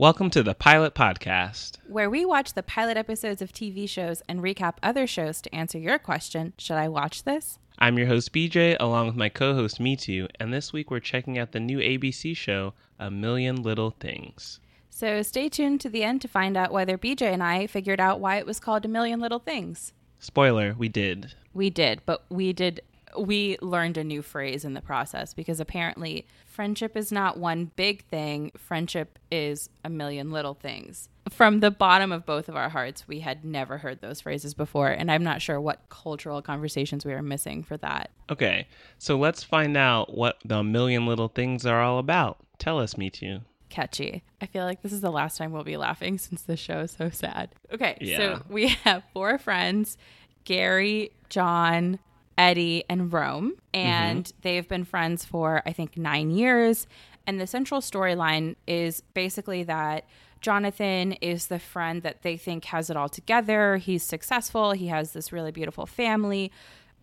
Welcome to the Pilot Podcast. where we watch the pilot episodes of TV shows and recap other shows to answer your question Should I watch this? I'm your host BJ, along with my co host Mitu, and this week we're checking out the new ABC show, A Million Little Things. So stay tuned to the end to find out whether BJ and I figured out why it was called A Million Little Things. Spoiler, we did. We did, but we did. We learned a new phrase in the process because apparently friendship is not one big thing. Friendship is a million little things. From the bottom of both of our hearts, we had never heard those phrases before, and I'm not sure what cultural conversations we are missing for that. Okay, so let's find out what the Million Little Things are all about. Tell us, Mitu. catchy. I feel like this is the last time we'll be laughing since the show is so sad. Okay, Yeah. so we have four friends Gary, John, Eddie, and Rome. Mm-hmm. And they've been friends for, I think, nine years. And the central storyline is basically that Jonathan is the friend that they think has it all together. He's successful, he has this really beautiful family,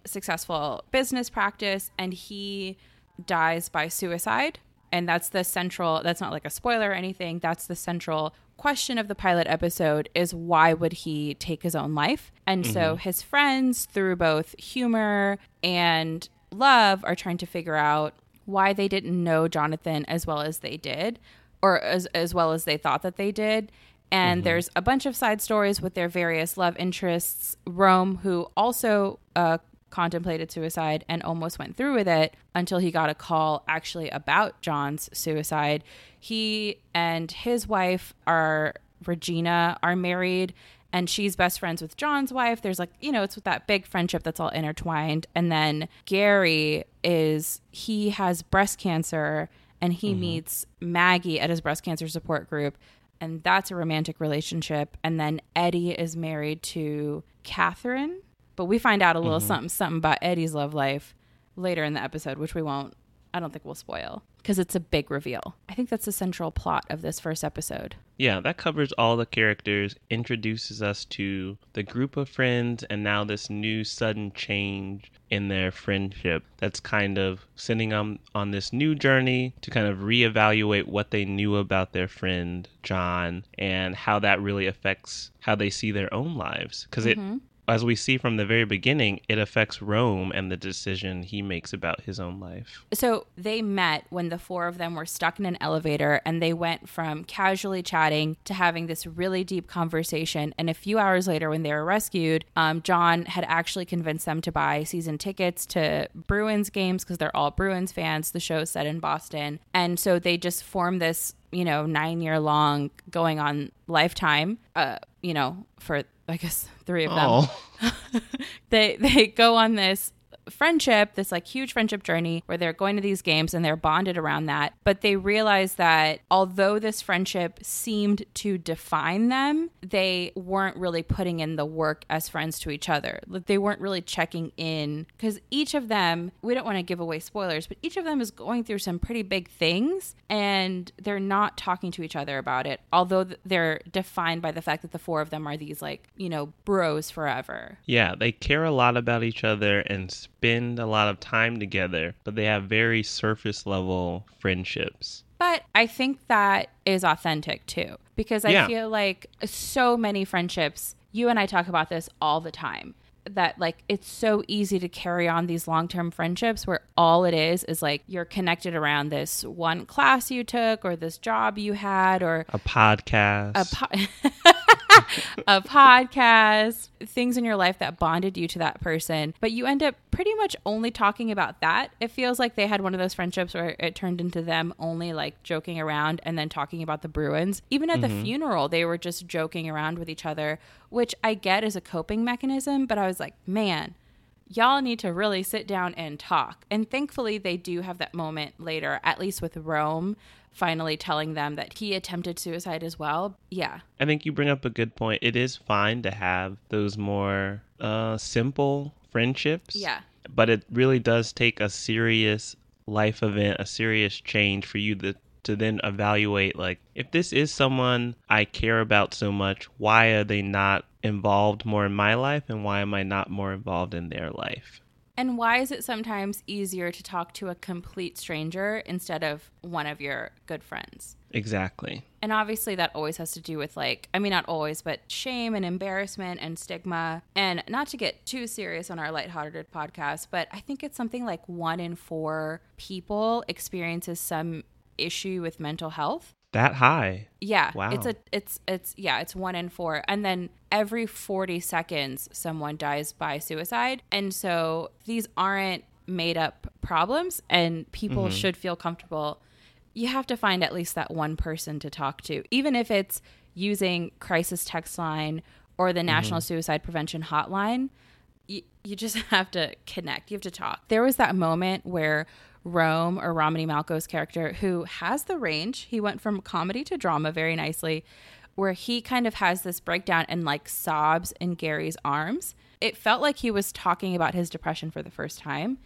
successful business practice, and he dies by suicide and that's the central that's not like a spoiler or anything that's the central question of the pilot episode is why would he take his own life? And so his friends through both humor and love are trying to figure out why they didn't know jonathan as well as they did or as, as well as they thought that they did. And there's a bunch of side stories with their various love interests. Rome who also uh, contemplated suicide and almost went through with it until he got a call actually about John's suicide. He and his wife are Regina are married and she's best friends with John's wife. There's like, you know, it's with that big friendship that's all intertwined. And then Gary is he has breast cancer and he mm-hmm. meets Maggie at his breast cancer support group and that's a romantic relationship. And then Eddie is married to Catherine, but we find out a little mm-hmm. something something about Eddie's love life later in the episode, which we won't. I don't think we'll spoil because it's a big reveal. I think that's the central plot of this first episode. Yeah, that covers all the characters, introduces us to the group of friends, and now this new sudden change in their friendship that's kind of sending them on this new journey to kind of reevaluate what they knew about their friend John and how that really affects how they see their own lives. Because it, mm-hmm. As we see from the very beginning, it affects Rome and the decision he makes about his own life. So they met when the four of them were stuck in an elevator and they went from casually chatting to having this really deep conversation. And a few hours later, when they were rescued, um, John had actually convinced them to buy season tickets to Bruins games because they're all Bruins fans. The show is set in Boston. And so they just formed this, you know, nine year long going on lifetime, uh, you know, for I guess three of them. Oh, they they go on this friendship this like huge friendship journey where they're going to these games and they're bonded around that but they realize that although this friendship seemed to define them they weren't really putting in the work as friends to each other. Like, they weren't really checking in because each of them we don't want to give away spoilers but each of them is going through some pretty big things and they're not talking to each other about it although th- they're defined by the fact that the four of them are these like you know bros forever. Yeah, they care a lot about each other and spend a lot of time together, but they have very surface level friendships. But I think that is authentic too, because I Yeah. feel like so many friendships, you and I talk about this all the time, that like it's so easy to carry on these long term friendships where all it is is like you're connected around this one class you took or this job you had or A podcast. a po- a podcast, things in your life that bonded you to that person, but you end up pretty much only talking about that. It feels like they had one of those friendships where it turned into them only like joking around and then talking about the Bruins. Even at the mm-hmm. funeral, they were just joking around with each other, which I get is a coping mechanism, but I was like, man, y'all need to really sit down and talk. And thankfully, they do have that moment later, at least with Rome finally telling them that he attempted suicide as well. Yeah. I think you bring up a good point. It is fine to have those more uh, simple friendships. Yeah. But it really does take a serious life event, a serious change for you to to then evaluate like if this is someone I care about so much, why are they not involved more in my life and why am I not more involved in their life? And why is it sometimes easier to talk to a complete stranger instead of one of your good friends? Exactly. And obviously, that always has to do with, like, I mean, not always, but shame and embarrassment and stigma. And not to get too serious on our lighthearted podcast, but I think it's something like one in four people experiences some issue with mental health. That high. Yeah. Wow. It's a it's it's yeah, it's 1 in 4. And then every 40 seconds someone dies by suicide. And so these aren't made up problems and people mm-hmm. should feel comfortable. You have to find at least that one person to talk to, even if it's using crisis text line or the National mm-hmm. Suicide Prevention Hotline you, you just have to connect. You have to talk. There was that moment where Rome or Romany Malco's character, who has the range, he went from comedy to drama very nicely, where he kind of has this breakdown and like sobs in Gary's arms. It felt like he was talking about his depression for the first time.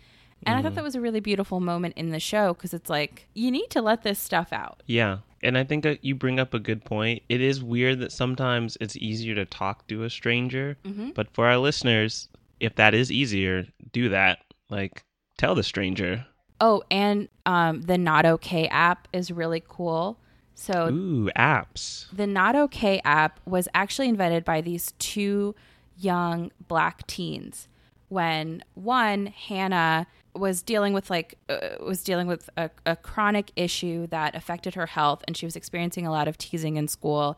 And I thought that was a really beautiful moment in the show because it's like, you need to let this stuff out. Yeah. And I think that you bring up a good point. It is weird that sometimes it's easier to talk to a stranger, but for our listeners, if that is easier, do that. Like, tell the stranger. Oh, and um, the Not Okay app is really cool. So Ooh, apps. The Not Okay app was actually invented by these two young black teens when one, Hannah, was dealing with like uh, was dealing with a, a chronic issue that affected her health and she was experiencing a lot of teasing in school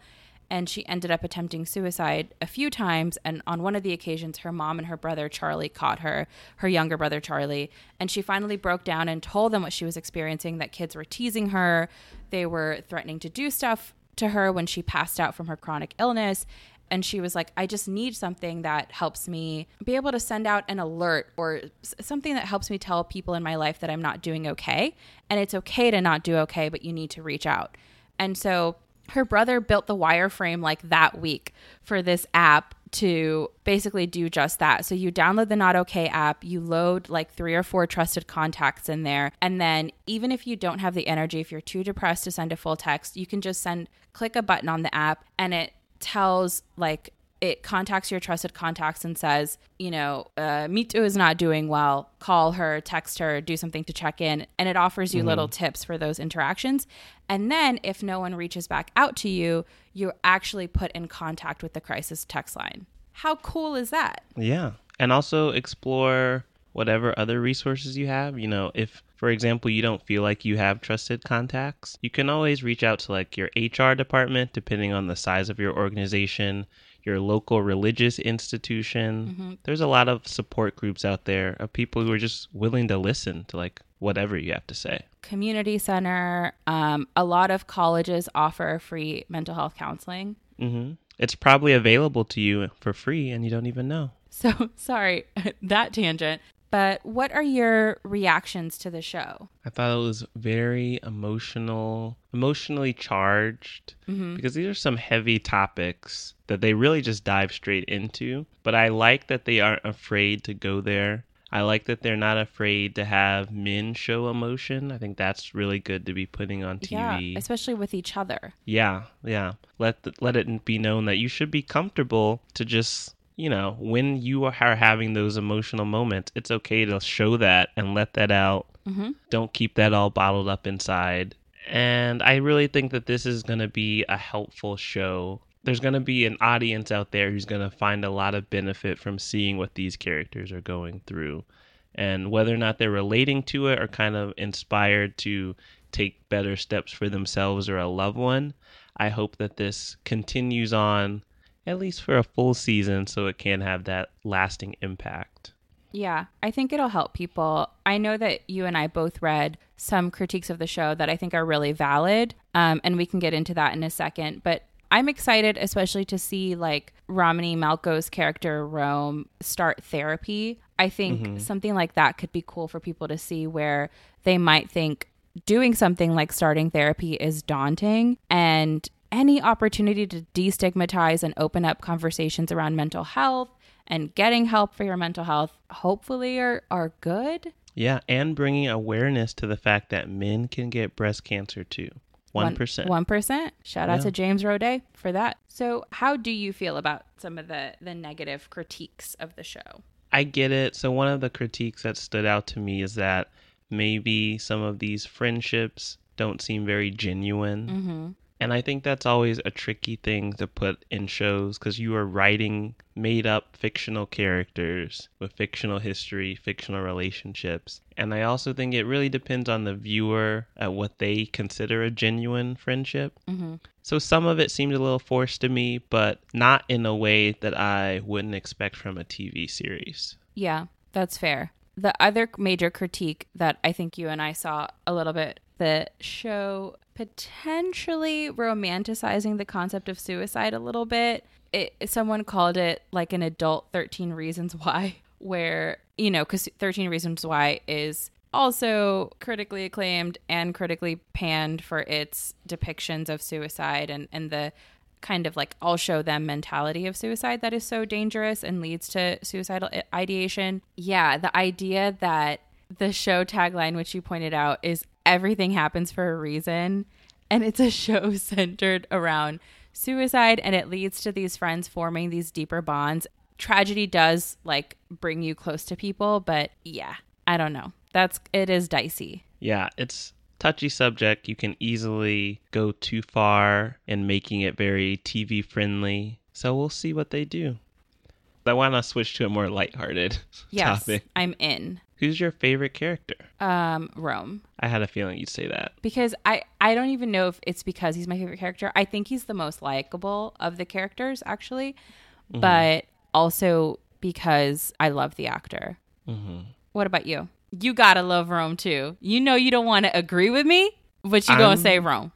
and she ended up attempting suicide a few times and on one of the occasions her mom and her brother Charlie caught her her younger brother Charlie and she finally broke down and told them what she was experiencing that kids were teasing her they were threatening to do stuff to her when she passed out from her chronic illness. And she was like i just need something that helps me be able to send out an alert or something that helps me tell people in my life that i'm not doing okay. And it's okay to not do okay but you need to reach out. And so her brother built the wireframe like that week for this app to basically do just that. So you download the Not Okay app, you load like three or four trusted contacts in there, and then even if you don't have the energy, if you're too depressed to send a full text, you can just send click a button on the app and it tells like it contacts your trusted contacts and says, you know, uh, Mitu is not doing well. Call her, text her, do something to check in. And it offers you little tips for those interactions. And then if no one reaches back out to you, you're actually put in contact with the crisis text line. How cool is that? Yeah. And also explore whatever other resources you have. You know, if, for example, you don't feel like you have trusted contacts, you can always reach out to like your HR department, depending on the size of your organization, your local religious institution. There's a lot of support groups out there of people who are just willing to listen to like whatever you have to say. Community center. Um, a lot of colleges offer free mental health counseling. Mm-hmm. It's probably available to you for free and you don't even know. So sorry, that tangent. But what are your reactions to the show? I thought it was very emotional, emotionally charged, mm-hmm. because these are some heavy topics that they really just dive straight into. But I like that they aren't afraid to go there. I like that they're not afraid to have men show emotion. I think that's really good to be putting on Yeah, TV. especially with each other. Yeah, yeah. Let the, let it be known that you should be comfortable to just, you know, when you are having those emotional moments, it's okay to show that and let that out. Mm-hmm. Don't keep that all bottled up inside. And I really think that this is going to be a helpful show. There's going to be an audience out there who's going to find a lot of benefit from seeing what these characters are going through. And whether or not they're relating to it or kind of inspired to take better steps for themselves or a loved one, I hope that this continues on at least for a full season so it can have that lasting impact. Yeah, I think it'll help people. I know that you and I both read some critiques of the show that I think are really valid, um, and we can get into that in a second. But I'm excited, especially to see like Romany Malco's character Rome start therapy. I think something like that could be cool for people to see where they might think doing something like starting therapy is daunting and any opportunity to destigmatize and open up conversations around mental health and getting help for your mental health hopefully are, are good. Yeah, and bringing awareness to the fact that men can get breast cancer too. 1%. One percent. Shout out Yeah. to James Roday for that. So, how do you feel about some of the the negative critiques of the show? I get it. So one of the critiques that stood out to me is that maybe some of these friendships don't seem very genuine. Mm-hmm. And I think that's always a tricky thing to put in shows because you are writing made up fictional characters with fictional history, fictional relationships. And I also think it really depends on the viewer at what they consider a genuine friendship. Mm-hmm. So some of it seemed a little forced to me, but not in a way that I wouldn't expect from a TV series. Yeah, that's fair. The other major critique that I think you and I saw a little bit the show potentially romanticizing the concept of suicide a little bit. It, someone called it like an adult 13 reasons why where you know cuz 13 reasons why is also critically acclaimed and critically panned for its depictions of suicide and and the kind of like I'll show them mentality of suicide that is so dangerous and leads to suicidal ideation. Yeah, the idea that the show tagline, which you pointed out, is everything happens for a reason. And it's a show centered around suicide and it leads to these friends forming these deeper bonds. Tragedy does like bring you close to people, but yeah, I don't know. That's it is dicey. Yeah, it's touchy subject. You can easily go too far in making it very TV friendly. So we'll see what they do. I want to switch to a more lighthearted Yes, topic. I'm in. Who's your favorite character? Um, Rome. I had a feeling you'd say that. because I I don't even know if it's because he's my favorite character. I think he's the most likable of the characters actually, but also because I love the actor. hmm What about you? You gotta love Rome too. You know you don't want to agree with me, but you gonna say Rome.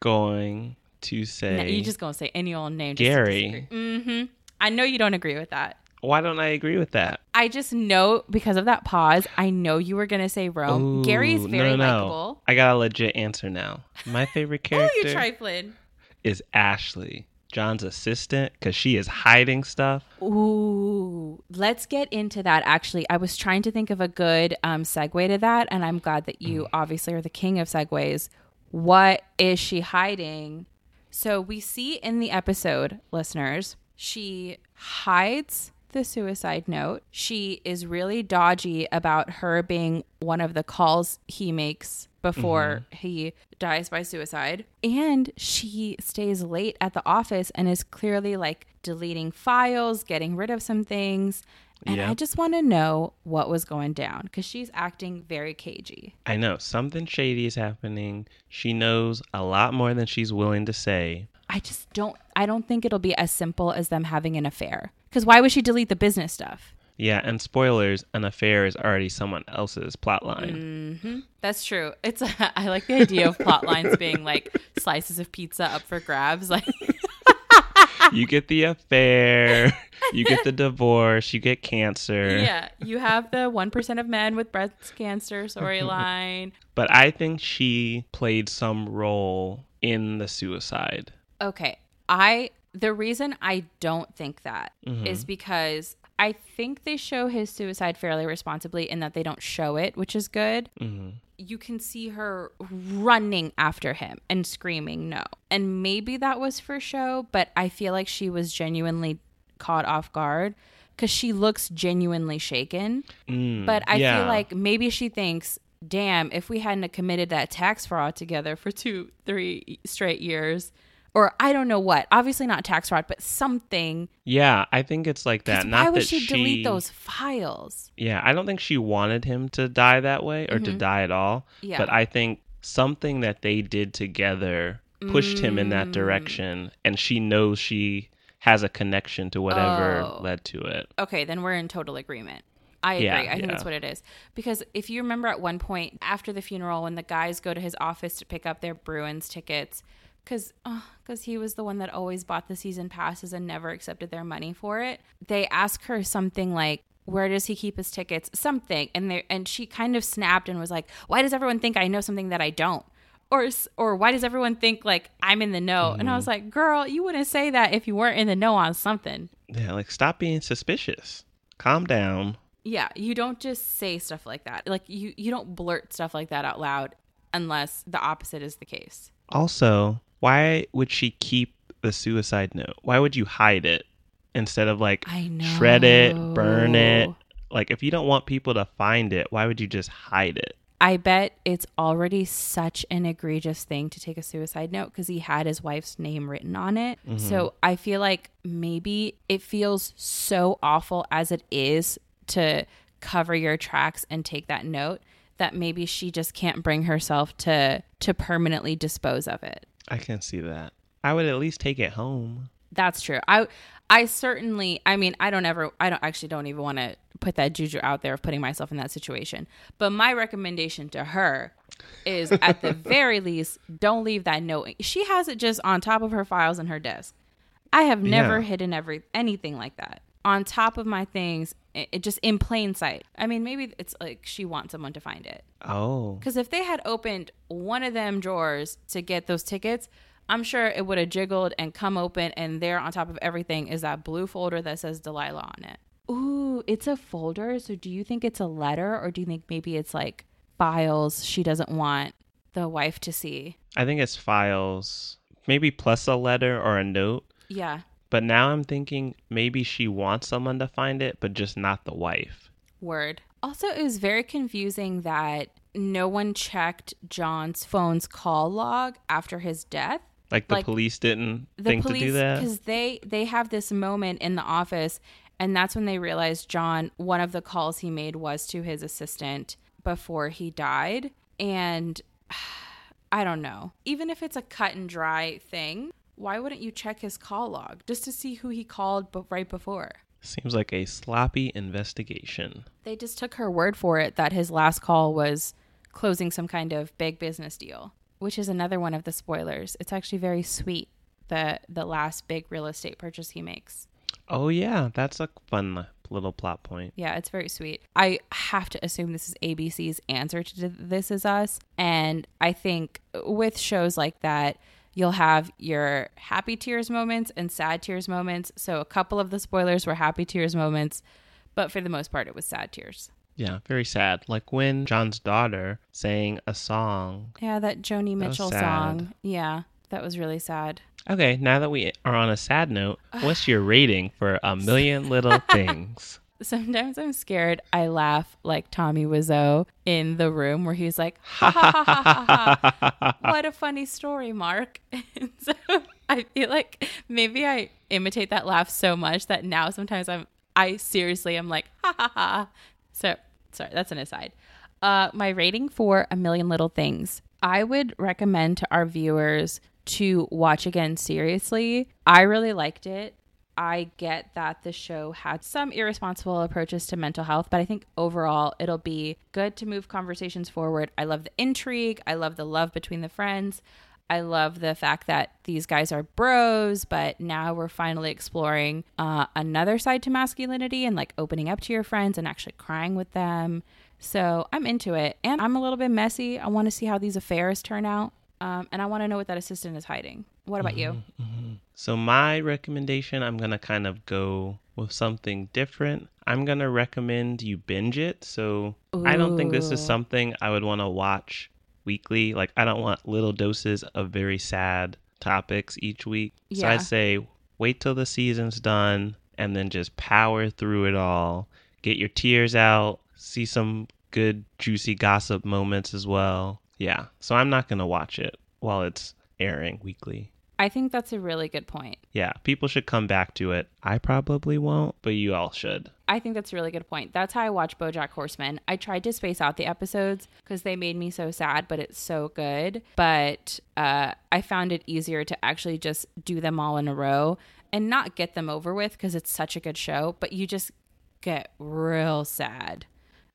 Going to say No, you just gonna say any old name. Gary. Mm-hmm. I know you don't agree with that. Why don't I agree with that? I just know because of that pause. I know you were gonna say Rome. Gary's very no, no, no. likable. I got a legit answer now. My favorite Oh, character you trifling. is Ashley, John's assistant, because she is hiding stuff. Ooh, let's get into that. Actually, I was trying to think of a good um, segue to that, and I'm glad that you obviously are the king of segues. What is she hiding? So we see in the episode, listeners, she hides the suicide note. She is really dodgy about her being one of the calls he makes before mm-hmm. he dies by suicide. And she stays late at the office and is clearly like deleting files, getting rid of some things. And I just want to know what was going down because she's acting very cagey. I know something shady is happening. She knows a lot more than she's willing to say. I just don't I don't think it'll be as simple as them having an affair. Cuz why would she delete the business stuff? Yeah, and spoilers, an affair is already someone else's plotline. Mm. That's true. It's I like the idea of plot lines being like slices of pizza up for grabs like you get the affair, you get the divorce, you get cancer. Yeah, you have the 1% of men with breast cancer storyline. But I think she played some role in the suicide. Okay. I the reason I don't think that is Mm-hmm. because I think they show his suicide fairly responsibly in that they don't show it, which is good. hmm You can see her running after him and screaming no. And maybe that was for show, but I feel like she was genuinely caught off guard cuz she looks genuinely shaken. Mm, But I yeah. feel like maybe she thinks, damn, if we hadn't committed that tax fraud together for two, three straight years, or I don't know what, obviously not tax fraud, but something. Yeah, I think it's like that. why would that she, delete those files? Yeah, I don't think she wanted him to die that way or to die at all. Mm-hmm. Yeah. But I think something that they did together pushed him in Mm. that direction, and she knows she has a connection to whatever Oh. led to it. Okay, then we're in total agreement. I agree. Yeah, I think yeah. that's what it is. Because if you remember at one point after the funeral, when the guys go to his office to pick up their Bruins tickets, because because uh, he was the one that always bought the season passes and never accepted their money for it, they ask her something like, "Where does he keep his tickets?" Something, and they and she kind of snapped and was like, "Why does everyone think I know something that I don't?" Or, or why does everyone think like I'm in the know? And I was mm. like, girl, you wouldn't say that if you weren't in the know on something. Yeah, like stop being suspicious. Calm down. Yeah, you don't just say stuff like that. Like you you don't blurt stuff like that out loud unless the opposite is the case. Also, why would she keep the suicide note? Why would you hide it instead of like shred it, burn it? Like if you don't want people to find it, why would you just hide it? I bet it's already such an egregious thing to take a suicide note because he had his wife's name written on it. Mm-hmm. So I feel like maybe it feels so awful as it is to cover your tracks and take that note that maybe she just can't bring herself to to permanently dispose of it. I can see that. I would at least take it home. That's true. I I certainly I mean, I don't ever I don't actually don't even want to put that juju out there of putting myself in that situation. But my recommendation to her is at the very least don't leave that note. She has it just on top of her files in her desk. I have never Yeah. hidden every anything like that. On top of my things, it, it just in plain sight. I mean, maybe it's like she wants someone to find it. Oh. Because if they had opened one of them drawers to get those tickets, I'm sure it would have jiggled and come open, and there on top of everything is that blue folder that says Delilah on it. Ooh, it's a folder. So do you think it's a letter, or do you think maybe it's like files she doesn't want the wife to see? I think it's files, maybe plus a letter or a note. Yeah. But now I'm thinking maybe she wants someone to find it, but just not the wife. Word. Also, it was very confusing that no one checked John's phone's call log after his death. Like the Like, police didn't the think police to do that. because they they have this moment in the office and that's when they realized john one of the calls he made was to his assistant before he died and i don't know even if it's a cut and dry thing why wouldn't you check his call log just to see who he called but right before Seems like a sloppy investigation. they just took her word for it that his last call was closing some kind of big business deal which is another one of the spoilers it's actually very sweet the the last big real estate purchase he makes Oh yeah, that's a fun little plot point. Yeah, it's very sweet. I have to assume this is ABC's answer to This Is Us. And I think with shows like that, you'll have your happy tears moments and sad tears moments. So a couple of the spoilers were happy tears moments, but for the most part, it was sad tears. Yeah, very sad. Like when John's daughter sang a song. Yeah, that Joni Mitchell sad. song. Yeah, that was really sad. Okay, now that we are on a sad note, what's your rating for A Million Little Things? Sometimes I'm scared. I laugh like Tommy Wiseau in the room where he's like, ha ha ha ha ha. ha. What a funny story, Mark. And so I feel like maybe I imitate that laugh so much that now sometimes I'm, I seriously am like, ha ha ha. So sorry, that's an aside. Uh, my rating for A Million Little Things. I would recommend to our viewers to watch again seriously. I really liked it. I get that the show had some irresponsible approaches to mental health, but I think overall it'll be good to move conversations forward. I love the intrigue. I love the love between the friends. I love the fact that these guys are bros, but now we're finally exploring uh, another side to masculinity and like opening up to your friends and actually crying with them. So I'm into it. And I'm a little bit messy. I want to see how these affairs turn out. Um, and I want to know what that assistant is hiding. What about you? So, my recommendation, I'm going to kind of go with something different. I'm going to recommend you binge it. So, I don't think this is something I would want to watch weekly. Like, I don't want little doses of very sad topics each week. Yeah. So, I'd say wait till the season's done and then just power through it all. Get your tears out, see some good, juicy gossip moments as well. Yeah. So, I'm not going to watch it while it's airing weekly. I think that's a really good point. Yeah, people should come back to it. I probably won't, but you all should. I think that's a really good point. That's how I watch BoJack Horseman. I tried to space out the episodes because they made me so sad, but it's so good. But uh, I found it easier to actually just do them all in a row and not get them over with because it's such a good show. But you just get real sad,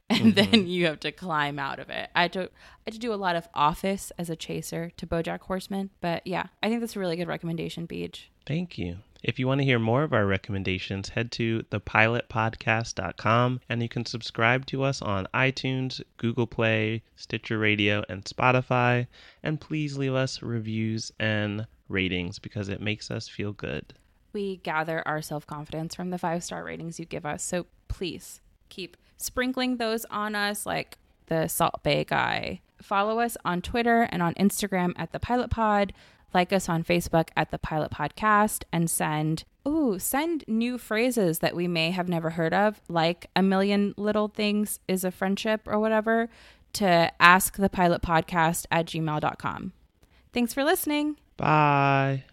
and mm-hmm. then you have to climb out of it. I had to, I had to do a lot of Office as a chaser to BoJack Horseman. But yeah, I think that's a really good recommendation, BJ. Thank you. If you want to hear more of our recommendations, head to thepilotpodcast.com and you can subscribe to us on iTunes, Google Play, Stitcher Radio, and Spotify. And please leave us reviews and ratings because it makes us feel good. we gather our self confidence from the five star ratings you give us. So please keep sprinkling those on us like the Salt Bae guy. Follow us on Twitter and on Instagram at the Pilot Pod. Like us on Facebook at the Pilot Podcast and send ooh, send new phrases that we may have never heard of, like a million little things is a friendship or whatever, to askthepilotpodcast at gmail.com. Thanks for listening. Bye.